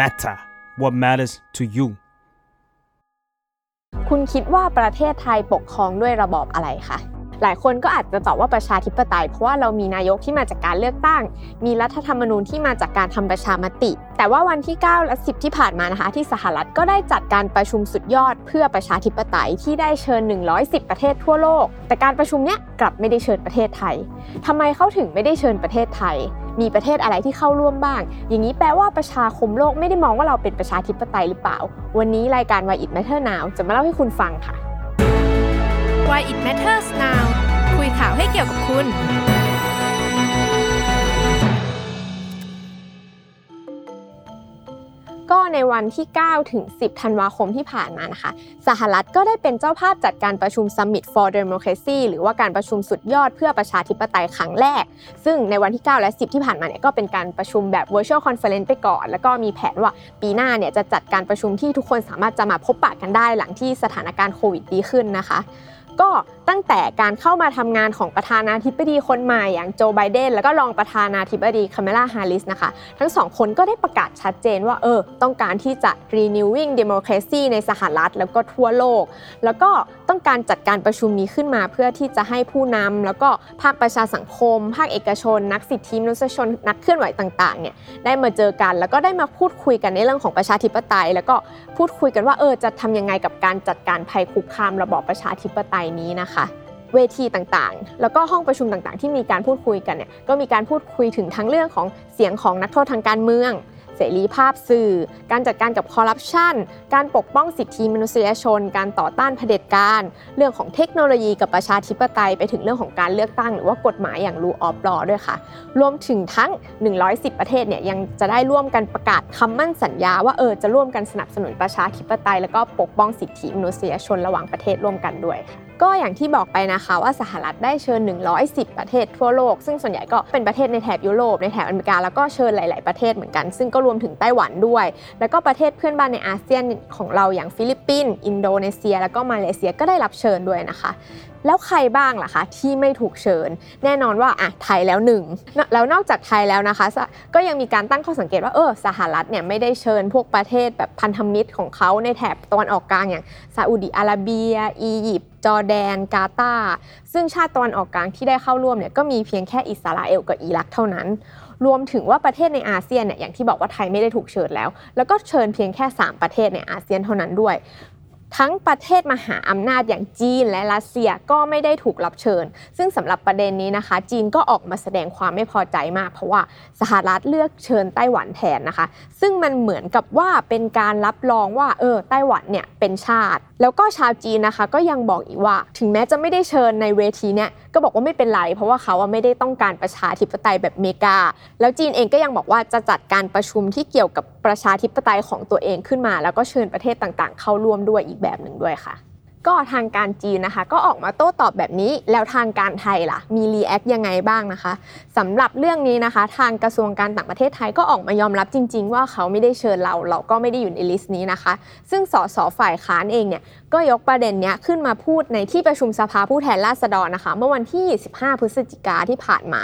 matter what matters to you คุณคิดว่าประเทศไทยปกครองด้วยระบอบอะไรคะ หลายคนก็อาจจะตอบว่าประชาธิปไตย เพราะว่าเรามีนายกที่มาจากการเลือกตั้ง มีรัฐธรรมนูญที่มาจากการทำประชามติ แต่ว่าวันที่ 9 และ 10 ที่ผ่านมานะคะ ที่สหรัฐก็ได้จัดการประชุมสุดยอดเพื่อประชาธิปไตยที่ได้เชิญ 110 ประเทศทั่วโลก แต่การประชุมเนี้ยกลับไม่ได้เชิญประเทศไทยทำไมเขาถึงไม่ได้เชิญประเทศไทย มีประเทศอะไรที่เข้าร่วมบ้าง อย่างนี้แปลว่าประชาคมโลกไม่ได้มองว่าเราเป็นประชาธิปไตยหรือเปล่า วันนี้รายการ Why It Matter Now จะมาเล่าให้คุณฟังค่ะ Why it matters now คุยข่าวให้เกี่ยวกับคุณ ก็ในวันที่ 9 ถึง 10 ธันวาคมที่ผ่านมานะคะ สหรัฐก็ได้เป็นเจ้าภาพจัดการประชุม Summit for Democracy หรือว่าการประชุมสุดยอดเพื่อประชาธิปไตยครั้งแรก ซึ่งในวันที่ 9 และ 10 ที่ผ่านมาเนี่ยก็เป็นการประชุมแบบ virtual conference ไปก่อน แล้วก็มีแผนว่าปีหน้าเนี่ยจะจัดการประชุมที่ทุกคนสามารถจะมาพบปะกันได้หลังที่สถานการณ์โควิดดีขึ้นนะคะ ก็ ตั้งแต่การเข้ามาทำงานของประธานาธิบดีคนใหม่อย่างโจไบเดนแล้วก็รองประธานาธิบดีคาเมลาฮาริสนะคะ ทั้งสองคนก็ได้ประกาศชัดเจนว่าเออต้องการที่จะ renewing democracy ในสหรัฐแล้วก็ทั่วโลก แล้วก็ต้องการจัดการประชุมนี้ขึ้นมาเพื่อที่จะให้ผู้นำแล้วก็ภาคประชาสังคม ภาคเอกชน นักสิทธิมนุษยชน นักเคลื่อนไหวต่างๆเนี่ยได้มาเจอกัน แล้วก็ได้มาพูดคุยกันในเรื่องของประชาธิปไตย แล้วก็พูดคุยกันว่าเออจะทำยังไงกับการจัดการภัยคุกคามระบอบประชาธิปไตยนี้นะคะเวทีต่างๆ แล้วก็ห้องประชุมต่างๆ ที่มีการพูดคุยกันเนี่ยก็มีการพูดคุยถึงทั้งเรื่องของเสียงของนักโทษทางการเมือง เสรีภาพสื่อ การจัดการกับคอร์รัปชันการปกป้องสิทธิมนุษยชน การต่อต้านเผด็จการ เรื่องของเทคโนโลยีกับประชาธิปไตยไปถึงเรื่องของการเลือกตั้ง หรือว่ากฎหมายอย่าง rule of law ด้วยค่ะ รวมถึงทั้ง 110 ประเทศเนี่ยยังจะได้ร่วมกันประกาศคำมั่นสัญญา ว่าเออจะร่วมกันสนับสนุนประชาธิปไตย แล้วก็ปกป้องสิทธิมนุษยชนระหว่างประเทศร่วมกันด้วยค่ะ ก็อย่างที่บอกไปนะคะว่าสหรัฐได้เชิญ 110 ประเทศทั่วโลก ซึ่งส่วนใหญ่ก็เป็นประเทศในแถบยุโรปในแถบอเมริกาแล้วก็เชิญหลาย ๆประเทศเหมือนกัน ซึ่งก็รวมถึงไต้หวันด้วย แล้วก็ประเทศเพื่อนบ้านในอาเซียนของเราอย่างฟิลิปปินส์อินโดนีเซีย แล้วก็มาเลเซียก็ได้รับเชิญด้วยนะคะ แล้วใครบ้างล่ะคะที่ไม่ถูกเชิญ แน่นอนว่าอะไทยแล้วหนึ่งแล้วนอกจากไทยแล้วนะคะ ก็ยังมีการตั้งข้อสังเกตว่าเออสหรัฐเนี่ยไม่ได้เชิญพวกประเทศแบบพันธมิตรของเขาในแถบตะวันออกกลางอย่างซาอุดิอาระเบีย อียิปต์จอร์แดน กาตาร์ซึ่งชาติตะวันออกกลางที่ได้เข้าร่วมเนี่ยก็มีเพียงแค่อิสราเอลกับอิรักเท่านั้น รวมถึงว่าประเทศในอาเซียนเนี่ยอย่างที่บอกว่าไทยไม่ได้ถูกเชิญแล้ว แล้วก็เชิญเพียงแค่ 3 ประเทศในอาเซียนเท่านั้นด้วย ทั้งประเทศมหาอำนาจอย่างจีนและรัสเซียก็ไม่ได้ถูกรับเชิญ ซึ่งสำหรับประเด็นนี้นะคะ จีนก็ออกมาแสดงความไม่พอใจมาก เพราะว่าสหรัฐเลือกเชิญไต้หวันแทนนะคะ ซึ่งมันเหมือนกับว่าเป็นการรับรองว่าเออไต้หวันเนี่ยเป็นชาติแล้วก็ชาวจีนนะคะก็ยังบอกอีกว่า ถึงแม้จะไม่ได้เชิญในเวทีเนี่ยก็บอกว่าไม่เป็นไร เพราะว่าเขาไม่ได้ต้องการประชาธิปไตยแบบเมกา แล้วจีนเองก็ยังบอกว่าจะจัดการประชุมที่เกี่ยวกับประชาธิปไตยของตัวเองขึ้นมา แล้วก็เชิญประเทศต่างๆ เข้าร่วมด้วยอีกแบบหนึ่งด้วยค่ะ ก็ทางการจีนนะคะ ก็ออกมาโต้ตอบแบบนี้แล้วทางการไทยล่ะ มี react ยังไงบ้างนะคะสำหรับเรื่องนี้นะคะ ทางกระทรวงการต่างประเทศไทยก็ออกมายอมรับจริง ๆ ว่าเขาไม่ได้เชิญเรา เราก็ไม่ได้อยู่ใน list นี้นะคะ ซึ่งสสฝ่ายค้านเองเนี่ยก็ยกประเด็นนี้ขึ้นมาพูดในที่ประชุมสภาผู้แทนราษฎรนะคะ เมื่อวันที่ 25 พฤศจิกาที่ผ่านมา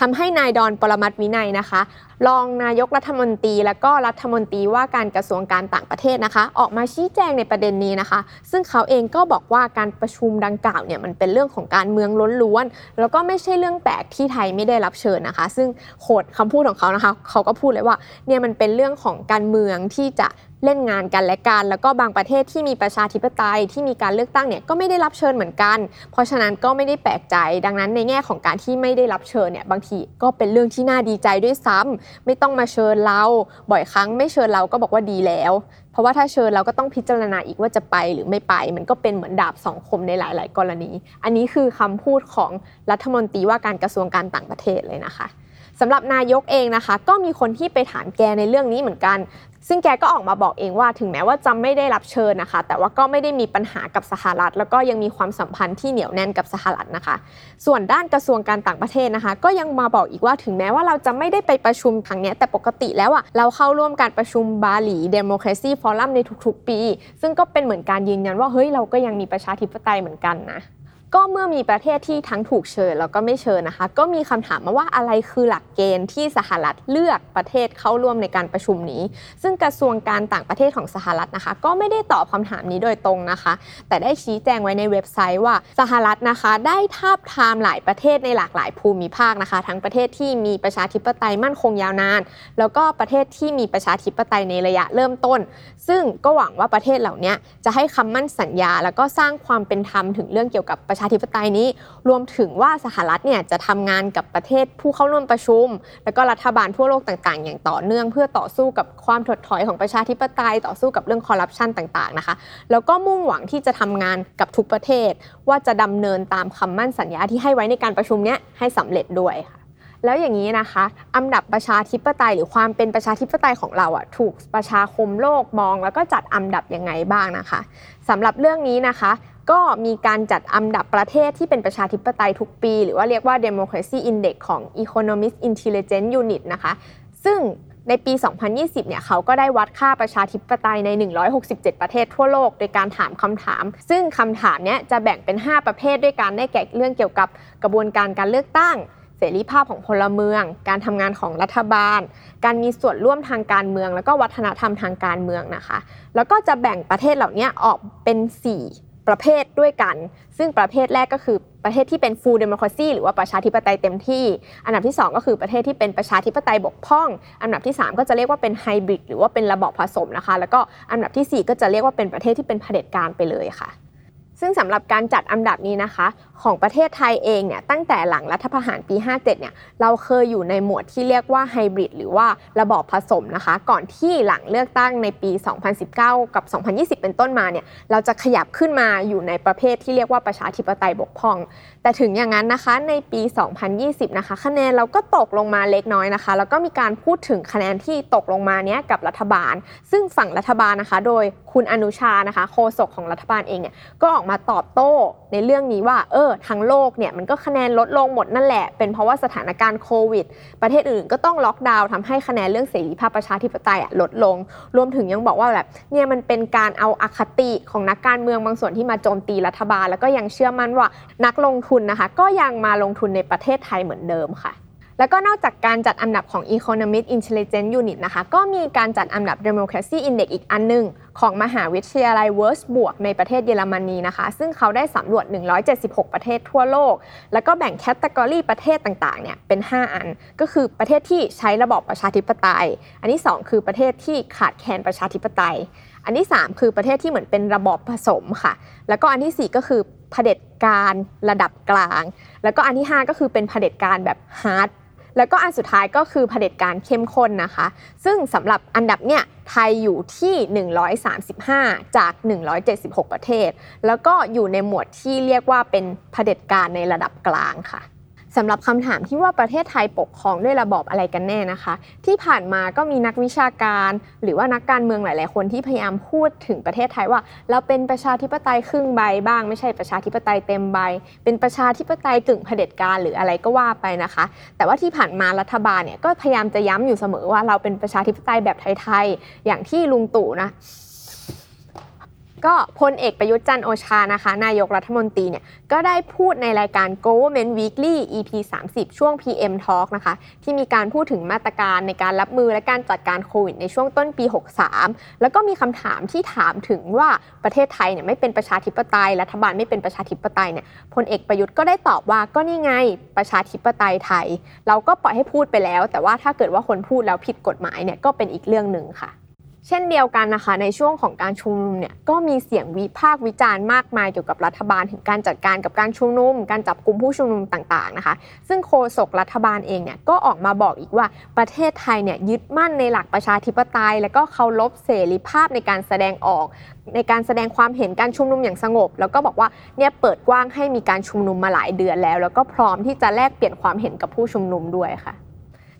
ทำให้นายดอนปรมัตวินัยนะคะ รองนายกรัฐมนตรี และก็รัฐมนตรีว่าการกระทรวงการต่างประเทศนะคะ ออกมาชี้แจงในประเด็นนี้นะคะ ซึ่งเขาเองก็บอกว่าการประชุมดังกล่าวเนี่ยมันเป็นเรื่องของการเมืองล้วนๆแล้วก็ไม่ใช่เรื่องแปลกที่ไทยไม่ได้รับเชิญนะคะ ซึ่งโคดคำพูดของเขานะคะ เขาก็พูดเลยว่าเนี่ยมันเป็นเรื่องของการเมืองที่จะ เล่นงานกันและกัน แล้วก็บางประเทศที่มีประชาธิปไตยที่มีการเลือกตั้งเนี่ยก็ไม่ได้รับเชิญเหมือนกัน เพราะฉะนั้นก็ไม่ได้แปลกใจ ดังนั้นในแง่ของการที่ไม่ได้รับเชิญเนี่ยบางทีก็เป็นเรื่องที่น่าดีใจด้วยซ้ำไม่ต้องมาเชิญเรา บ่อยครั้งไม่เชิญเราก็บอกว่าดีแล้ว เพราะว่าถ้าเชิญเราก็ต้องพิจารณาอีกว่าจะไปหรือไม่ไป มันก็เป็นเหมือนดาบสองคมในหลาย ๆ กรณี อันนี้คือคำพูดของรัฐมนตรีว่าการกระทรวงการต่างประเทศเลยนะคะสำหรับนายกเองนะคะ ก็มีคนที่ไปถามแกในเรื่องนี้เหมือนกัน ซึ่งแกก็ออกมาบอกเองว่าถึงแม้ว่าจะไม่ได้รับเชิญนะคะ แต่ว่าก็ไม่ได้มีปัญหากับสหรัฐ แล้วก็ยังมีความสัมพันธ์ที่เหนียวแน่นกับสหรัฐนะคะ ส่วนด้านกระทรวงการต่างประเทศนะคะ ก็ยังมาบอกอีกว่าถึงแม้ว่าเราจะไม่ได้ไปประชุมครั้งเนี้ยแต่ปกติแล้วอะเราเข้าร่วมการประชุมบาหลี Democracy Forum ในทุกๆ ปี ซึ่งก็เป็นเหมือนการยืนยันว่าเฮ้ยเราก็ยังมีประชาธิปไตยเหมือนกันนะ ก็เมื่อมีประเทศที่ทั้งถูกเชิญแล้วก็ไม่เชิญนะคะ ก็มีคำถามมาว่าอะไรคือหลักเกณฑ์ที่สหรัฐเลือกประเทศเข้าร่วมในการประชุมนี้ ซึ่งกระทรวงการต่างประเทศของสหรัฐนะคะ ก็ไม่ได้ตอบคำถามนี้โดยตรงนะคะ แต่ได้ชี้แจงไว้ในเว็บไซต์ว่าสหรัฐนะคะ ได้ทาบทามหลายประเทศในหลากหลายภูมิภาคนะคะ ทั้งประเทศที่มีประชาธิปไตยมั่นคงยาวนาน แล้วก็ประเทศที่มีประชาธิปไตยในระยะเริ่มต้น ซึ่งก็หวังว่าประเทศเหล่านี้จะให้คำมั่นสัญญา แล้วก็สร้างความเป็นธรรมถึงเรื่องเกี่ยวกับประชาธิปไตยนี้ รวมถึงว่าสหรัฐเนี่ยจะทำงานกับประเทศผู้เข้าร่วมประชุม แล้วก็รัฐบาลทั่วโลกต่างๆ อย่างต่อเนื่อง เพื่อต่อสู้กับความถดถอยของประชาธิปไตย ต่อสู้กับเรื่องคอร์รัปชันต่างๆนะคะ แล้วก็มุ่งหวังที่จะทำงานกับทุกประเทศ ว่าจะดำเนินตามคำมั่นสัญญาที่ให้ไว้ในการประชุมเนี้ยให้สำเร็จด้วยค่ะแล้วอย่างนี้นะคะอันดับประชาธิปไตยหรือความเป็นประชาธิปไตยของเราอะถูกประชาคมโลกมองแล้วก็จัดอันดับยังไงบ้างนะคะสำหรับเรื่องนี้นะคะ ก็มีการจัดอันดับประเทศที่เป็นประชาธิปไตยทุกปี หรือว่าเรียกว่า Democracy Index ของ Economist Intelligence Unit นะคะ ซึ่งในปี 2020 เนี่ย เขาก็ได้วัดค่าประชาธิปไตยใน 167 ประเทศทั่วโลก โดยการถามคำถาม ซึ่งคำถามเนี้ยจะแบ่งเป็น 5 ประเภทด้วยกันได้แก่เรื่องเกี่ยวกับกระบวนการการเลือกตั้ง เสรีภาพของพลเมือง การทำงานของรัฐบาล การมีส่วนร่วมทางการเมือง แล้วก็วัฒนธรรมทางการเมืองนะคะ แล้วก็จะแบ่งประเทศเหล่านี้ออกเป็น 4 ประเภทด้วยกัน ซึ่งประเภทแรกก็คือประเทศที่เป็น full democracy หรือว่าประชาธิปไตยเต็มที่ อันดับที่ 2 ก็คือประเทศที่เป็นประชาธิปไตยบกพร่อง อันดับที่ 3 ก็จะเรียกว่าเป็นไฮบริดหรือว่าเป็นระบอบผสมนะคะ แล้วก็อันดับทีสี่4 ก็จะเรียกว่าเป็นประเทศที่เป็นเผด็จการไปเลยค่ะ ซึ่งสำหรับการจัดอันดับนี้นะคะ ของประเทศไทยเองเนี่ยตั้งแต่หลังรัฐประหารปี 57เนี่ยเราเคยอยู่ในหมวดที่เรียกว่าไฮบริดหรือว่าระบอบผสมนะคะ ก่อนที่หลังเลือกตั้งในปี 2019 กับ 2020 เป็นต้นมาเนี่ยเราจะขยับขึ้นมาอยู่ในประเภทที่เรียกว่าประชาธิปไตยบกพร่อง แต่ถึงอย่างนั้นนะคะในปี 2020 นะคะ คะแนนเราก็ตกลงมาเล็กน้อยนะคะ แล้วก็มีการพูดถึงคะแนนที่ตกลงมาเนี้ยกับรัฐบาล ซึ่งฝั่งรัฐบาลนะคะ โดยคุณอนุชานะคะโฆษกของรัฐบาลเองเนี่ยก็ออกมาตอบโต้ในเรื่องนี้ว่า เออทั้งโลกเนี่ยมันก็คะแนนลดลงหมดนั่นแหละ เป็นเพราะว่าสถานการณ์โควิด ประเทศอื่นก็ต้องล็อกดาวน์ทำให้คะแนนเรื่องเสรีภาพประชาธิปไตยอะลดลง รวมถึงยังบอกว่าแบบเนี่ยมันเป็นการเอาอคติของนักการเมืองบางส่วนที่มาโจมตีรัฐบาล แล้วก็ยังเชื่อมั่นว่านักลงทุนนะคะ ก็ยังมาลงทุนในประเทศไทยเหมือนเดิมค่ะ แล้วก็นอกจากการจัดอันดับของ Economist Intelligence Unit นะคะ ก็มีการจัดอันดับ Democracy Index อีกอันหนึ่ง ของมหาวิทยาลัย Würzburg ในประเทศเยอรมนีนะคะ ซึ่งเขาได้สำรวจ 176 ประเทศทั่วโลก แล้วก็แบ่ง category ประเทศต่างๆ เนี่ยเป็น 5 อัน ก็คือประเทศที่ใช้ระบอบประชาธิปไตย อันที่ 2 คือประเทศที่ขาดแคลนประชาธิปไตย อันที่ 3 คือประเทศที่เหมือนเป็นระบอบผสมค่ะ แล้วก็อันทีสี่4 ก็คือเผด็จการระดับกลาง แล้วก็อันที่ 5 ก็คือเป็นเผด็จการแบบฮาร์ด แล้วก็อันสุดท้ายก็คือเผด็จการเข้มข้นนะคะ ซึ่งสำหรับอันดับเนี่ยไทยอยู่ที่ 135 จาก 176 ประเทศ แล้วก็อยู่ในหมวดที่เรียกว่าเป็นเผด็จการในระดับกลางค่ะ สำหรับคำถามที่ว่าประเทศไทยปกครองด้วยระบอบอะไรกันแน่นะคะ ที่ผ่านมาก็มีนักวิชาการ หรือว่านักการเมืองหลาย ๆ คนที่พยายามพูดถึงประเทศไทยว่า เราเป็นประชาธิปไตยครึ่งใบบ้าง ไม่ใช่ประชาธิปไตยเต็มใบ เป็นประชาธิปไตยกึ่งเผด็จการหรืออะไรก็ว่าไปนะคะ แต่ว่าที่ผ่านมารัฐบาลเนี่ยก็พยายามจะย้ำอยู่เสมอว่าเราเป็นประชาธิปไตยแบบไทย ๆ อย่างที่ลุงตู่นะ ก็พลเอกประยุทธ์จันทร์โอชานะคะ นายกรัฐมนตรีเนี่ย ก็ได้พูดในรายการ Government Weekly EP 30 ช่วง PM Talk นะคะ ที่มีการพูดถึงมาตรการในการรับมือและการจัดการโควิดในช่วงต้นปี 63 แล้วก็มีคำถามที่ถามถึงว่าประเทศไทยเนี่ยไม่เป็นประชาธิปไตย รัฐบาลไม่เป็นประชาธิปไตยเนี่ยพลเอกประยุทธ์ก็ได้ตอบว่าก็นี่ไงประชาธิปไตยไทย เราก็ปล่อยให้พูดไปแล้ว แต่ว่าถ้าเกิดว่าคนพูดแล้วผิดกฎหมายเนี่ยก็เป็นอีกเรื่องหนึ่งค่ะ เช่นเดียวกันนะคะในช่วงของการชุมนุมเนี่ยก็มีเสียงวิพากษ์วิจารณ์มากมายเกี่ยวกับรัฐบาลถึงการจัดการกับการชุมนุม การจับกลุ่มผู้ชุมนุมต่างๆนะคะ ซึ่งโฆษกรัฐบาลเองเนี่ยก็ออกมาบอกอีกว่าประเทศไทยเนี่ยยึดมั่นในหลักประชาธิปไตย และก็เคารพเสรีภาพในการแสดงออก ในการแสดงความเห็นการชุมนุมอย่างสงบ แล้วก็บอกว่าเนี่ยเปิดกว้างให้มีการชุมนุมมาหลายเดือนแล้ว แล้วก็พร้อมที่จะแลกเปลี่ยนความเห็นกับผู้ชุมนุมด้วยค่ะ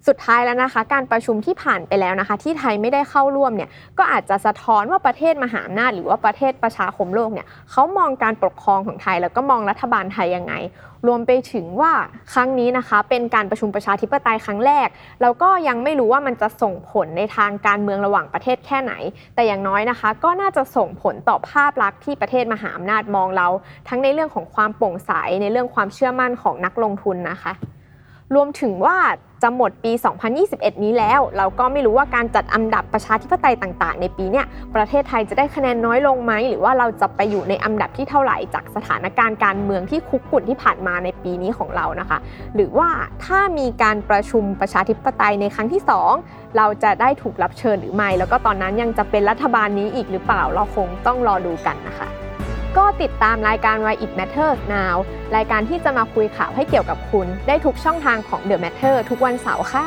สุดท้ายแล้วนะคะ การประชุมที่ผ่านไปแล้วนะคะ ที่ไทยไม่ได้เข้าร่วมเนี่ยก็อาจจะสะท้อนว่าประเทศมหาอำนาจหรือว่าประเทศประชาคมโลกเนี่ยเขามองการปกครองของไทย แล้วก็มองรัฐบาลไทยยังไง รวมไปถึงว่าครั้งนี้นะคะ เป็นการประชุมประชาธิปไตยครั้งแรกแล้วก็ยังไม่รู้ว่ามันจะส่งผลในทางการเมืองระหว่างประเทศแค่ไหน แต่อย่างน้อยนะคะ ก็น่าจะส่งผลต่อภาพลักษณ์ที่ประเทศมหาอำนาจมองเรา ทั้งในเรื่องของความโปร่งใสในเรื่องความเชื่อมั่นของนักลงทุนนะคะ รวมถึงว่า จะหมดปี 2021 นี้แล้ว เราก็ไม่รู้ว่าการจัดอันดับประชาธิปไตยต่างๆ ในปีเนี้ยประเทศไทยจะได้คะแนนน้อยลงไหม หรือว่าเราจะไปอยู่ในอันดับที่เท่าไหร่จากสถานการณ์การเมืองที่คุกกุ่นที่ผ่านมาในปีนี้ของเรานะคะ หรือว่าถ้ามีการประชุมประชาธิปไตยในครั้งที่ 2 เราจะได้ถูกรับเชิญหรือไม่ แล้วก็ตอนนั้นยังจะเป็นรัฐบาลนี้อีกหรือเปล่าเราคงต้องรอดูกันนะคะ ก็ติดตามรายการ Why It Matters Now รายการที่จะมาคุยข่าวให้เกี่ยวกับคุณ ได้ทุกช่องทางของ The Matter ทุกวันเสาร์ค่ะ